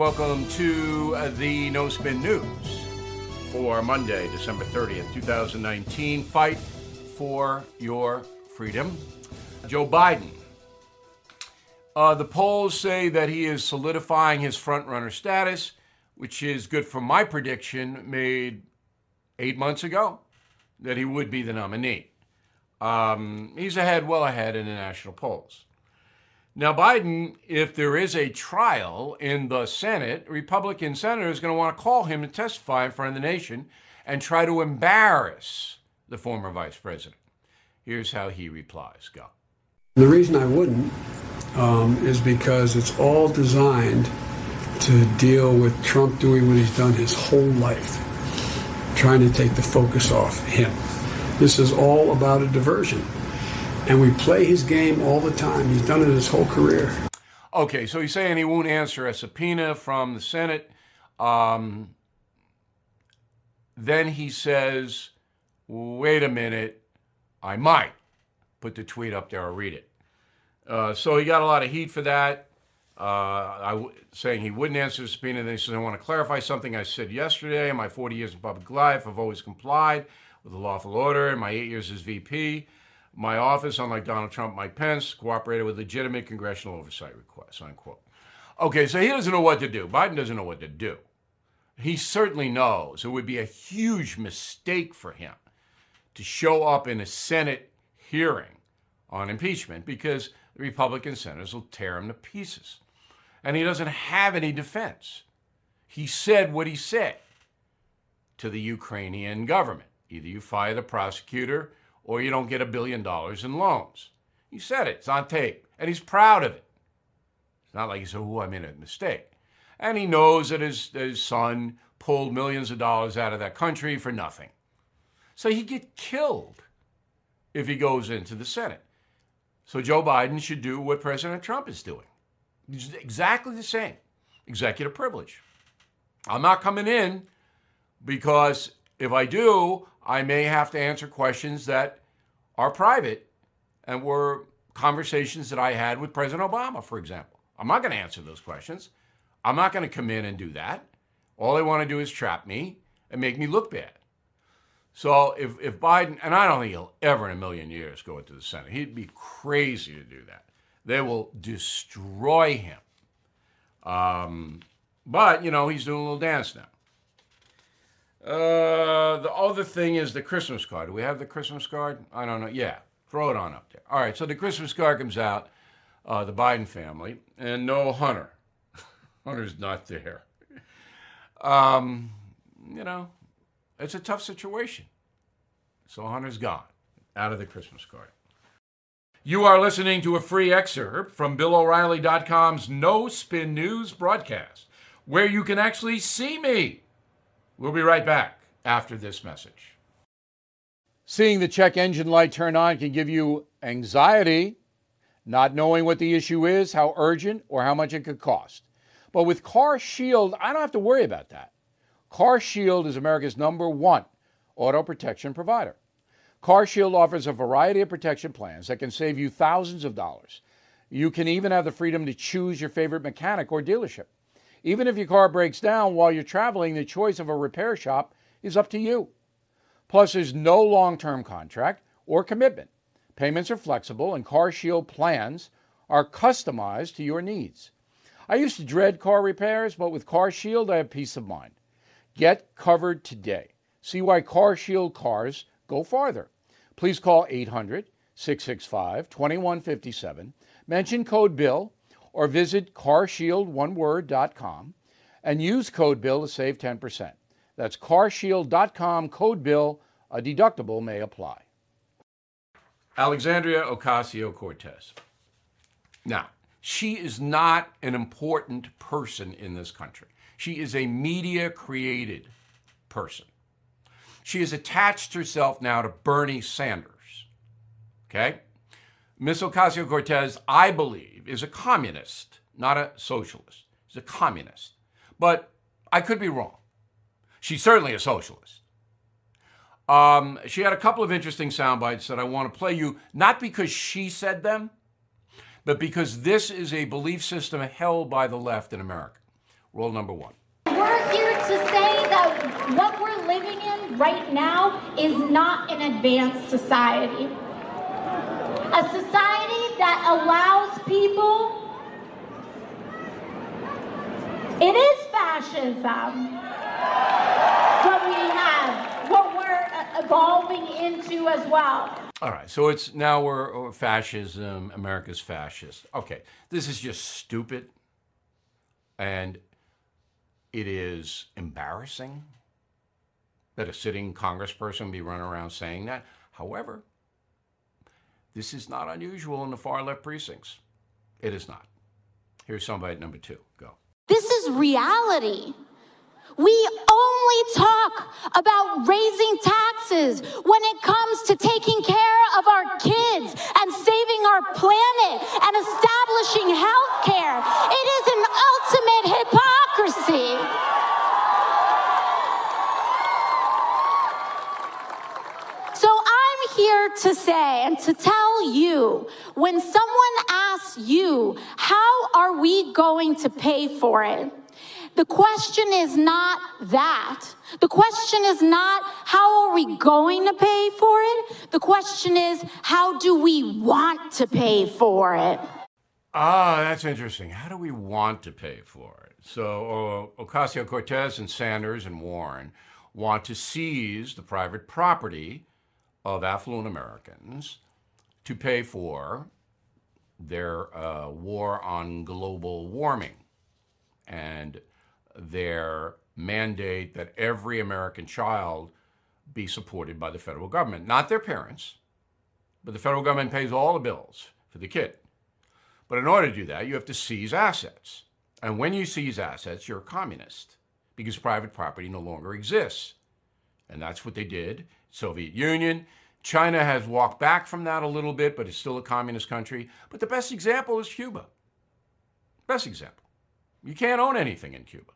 Welcome to uh, the No Spin News for Monday, December 30th, 2019. Fight for your freedom. Joe Biden. Uh, the polls say that he is solidifying his frontrunner status, which is good for my prediction made eight months ago that he would be the nominee. Um, he's ahead, well ahead in the national polls. Now, Biden, if there is a trial in the Senate, Republican senators are going to want to call him to testify in front of the nation and try to embarrass the former vice president. Here's how he replies Go. The reason I wouldn't um, is because it's all designed to deal with Trump doing what he's done his whole life, trying to take the focus off him. This is all about a diversion and we play his game all the time. He's done it his whole career. Okay, so he's saying he won't answer a subpoena from the Senate. Um, then he says, wait a minute, I might put the tweet up there, I'll read it. Uh, so he got a lot of heat for that, uh, I, saying he wouldn't answer the subpoena. Then he says, I want to clarify something I said yesterday. In my 40 years in public life, I've always complied with the lawful order. In my eight years as VP, my office, unlike Donald Trump, Mike Pence, cooperated with legitimate congressional oversight requests, unquote. Okay, so he doesn't know what to do. Biden doesn't know what to do. He certainly knows it would be a huge mistake for him to show up in a Senate hearing on impeachment because the Republican senators will tear him to pieces. And he doesn't have any defense. He said what he said to the Ukrainian government. Either you fire the prosecutor or you don't get a billion dollars in loans. He said it, it's on tape, and he's proud of it. It's not like he said, oh, I made a mistake. And he knows that his, his son pulled millions of dollars out of that country for nothing. So he'd get killed if he goes into the Senate. So Joe Biden should do what President Trump is doing. It's exactly the same. Executive privilege. I'm not coming in because if I do, I may have to answer questions that are private and were conversations that I had with President Obama, for example. I'm not going to answer those questions. I'm not going to come in and do that. All they want to do is trap me and make me look bad. So if, if Biden, and I don't think he'll ever in a million years go into the Senate, he'd be crazy to do that. They will destroy him. Um, but, you know, he's doing a little dance now. Uh, the other thing is the Christmas card. Do we have the Christmas card? I don't know. Yeah, throw it on up there. All right, so the Christmas card comes out, uh, the Biden family, and no Hunter. Hunter's not there. Um, you know, it's a tough situation. So Hunter's gone out of the Christmas card. You are listening to a free excerpt from BillO'Reilly.com's No Spin News broadcast, where you can actually see me. We'll be right back after this message. Seeing the check engine light turn on can give you anxiety, not knowing what the issue is, how urgent, or how much it could cost. But with Car Shield, I don't have to worry about that. Car Shield is America's number one auto protection provider. Car Shield offers a variety of protection plans that can save you thousands of dollars. You can even have the freedom to choose your favorite mechanic or dealership. Even if your car breaks down while you're traveling, the choice of a repair shop is up to you. Plus, there's no long term contract or commitment. Payments are flexible, and Car Shield plans are customized to your needs. I used to dread car repairs, but with Car Shield, I have peace of mind. Get covered today. See why Car Shield cars go farther. Please call 800 665 2157. Mention code BILL or visit carshieldoneword.com and use code BILL to save 10%. That's carshield.com, code BILL. A deductible may apply. Alexandria Ocasio Cortez. Now, she is not an important person in this country. She is a media created person. She has attached herself now to Bernie Sanders. Okay? Miss Ocasio Cortez, I believe, is a communist, not a socialist. She's a communist. But I could be wrong. She's certainly a socialist. Um, she had a couple of interesting sound bites that I want to play you, not because she said them, but because this is a belief system held by the left in America. Rule number one. We're here to say that what we're living in right now is not an advanced society. A society that allows people. It is fascism. What we have, what we're uh, evolving into as well. All right, so it's now we're, we're fascism, America's fascist. Okay, this is just stupid and it is embarrassing that a sitting congressperson be running around saying that. However, this is not unusual in the far left precincts. It is not. Here's somebody at number two. Go. This is reality. We only talk about raising taxes when it comes to taking care of our kids and saving our planet and establishing health care. It is an ultimate hypocrisy. So I'm here to say and to tell you when someone asks you, how are we going to pay for it? The question is not that. The question is not how are we going to pay for it? The question is how do we want to pay for it? Ah, that's interesting. How do we want to pay for it? So uh, Ocasio Cortez and Sanders and Warren want to seize the private property of affluent Americans to pay for their uh, war on global warming and their mandate that every American child be supported by the federal government, not their parents, but the federal government pays all the bills for the kid. But in order to do that, you have to seize assets. And when you seize assets, you're a communist because private property no longer exists. And that's what they did. Soviet Union. China has walked back from that a little bit, but it's still a communist country. But the best example is Cuba. Best example. You can't own anything in Cuba.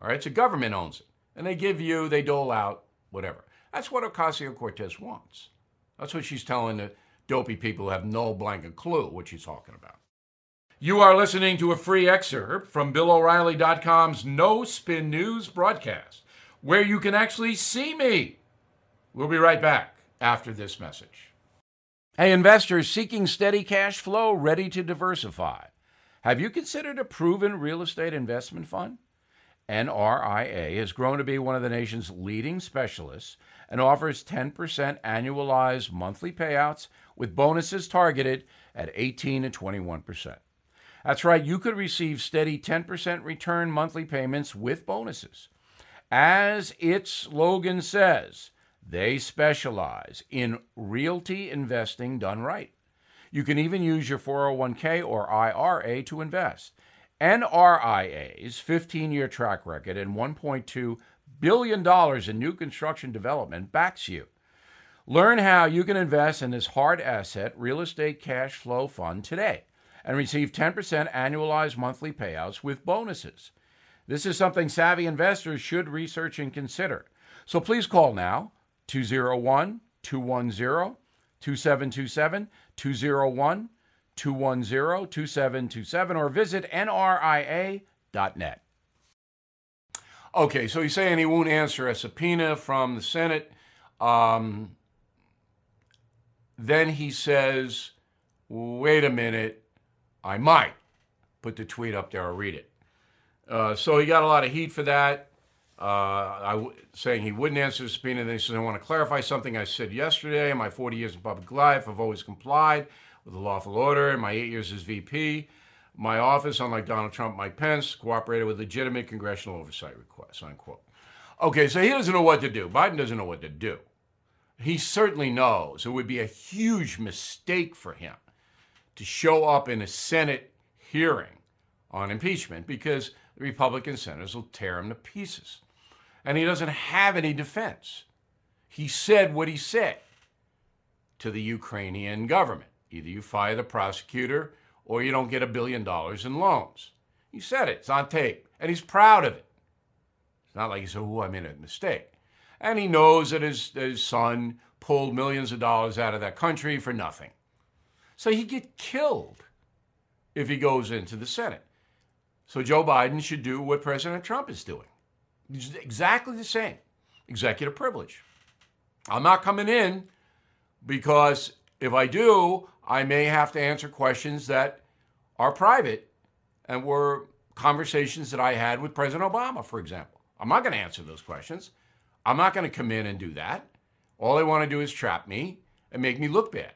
All right, so government owns it. And they give you, they dole out, whatever. That's what Ocasio Cortez wants. That's what she's telling the dopey people who have no blanket clue what she's talking about. You are listening to a free excerpt from BillO'Reilly.com's No Spin News broadcast, where you can actually see me. We'll be right back after this message. Hey, investors seeking steady cash flow, ready to diversify. Have you considered a proven real estate investment fund? NRIA has grown to be one of the nation's leading specialists and offers 10% annualized monthly payouts with bonuses targeted at 18 and 21%. That's right, you could receive steady 10% return monthly payments with bonuses. As its slogan says, they specialize in realty investing done right. You can even use your 401k or IRA to invest. NRIA's 15 year track record and $1.2 billion in new construction development backs you. Learn how you can invest in this hard asset real estate cash flow fund today and receive 10% annualized monthly payouts with bonuses. This is something savvy investors should research and consider. So please call now 201 210 2727 201 210 2727 or visit nria.net. Okay, so he's saying he won't answer a subpoena from the Senate. Um, then he says, wait a minute, I might put the tweet up there, I'll read it. Uh, so he got a lot of heat for that, uh, saying he wouldn't answer the subpoena. Then he says, I want to clarify something I said yesterday. In my 40 years in public life, I've always complied with the lawful order. In my eight years as VP, my office, unlike Donald Trump, Mike Pence, cooperated with legitimate congressional oversight requests, unquote. Okay, so he doesn't know what to do. Biden doesn't know what to do. He certainly knows it would be a huge mistake for him to show up in a Senate hearing on impeachment because the Republican senators will tear him to pieces. And he doesn't have any defense. He said what he said to the Ukrainian government. Either you fire the prosecutor or you don't get a billion dollars in loans. He said it, it's on tape, and he's proud of it. It's not like he said, oh, I made a mistake. And he knows that his, his son pulled millions of dollars out of that country for nothing. So he'd get killed if he goes into the Senate. So Joe Biden should do what President Trump is doing. Exactly the same executive privilege. I'm not coming in because if I do, I may have to answer questions that are private and were conversations that I had with President Obama, for example. I'm not going to answer those questions. I'm not going to come in and do that. All they want to do is trap me and make me look bad.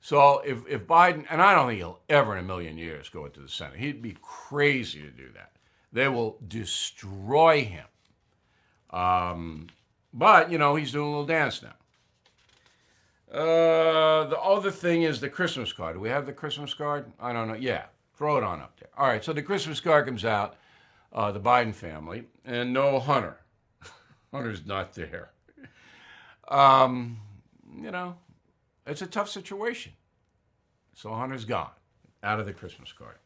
So if, if Biden, and I don't think he'll ever in a million years go into the Senate, he'd be crazy to do that. They will destroy him. Um, but, you know, he's doing a little dance now. Uh, the other thing is the Christmas card. Do we have the Christmas card? I don't know. Yeah, throw it on up there. All right, so the Christmas card comes out, uh, the Biden family, and no Hunter. Hunter's not there. Um, you know, it's a tough situation. So Hunter's gone out of the Christmas card.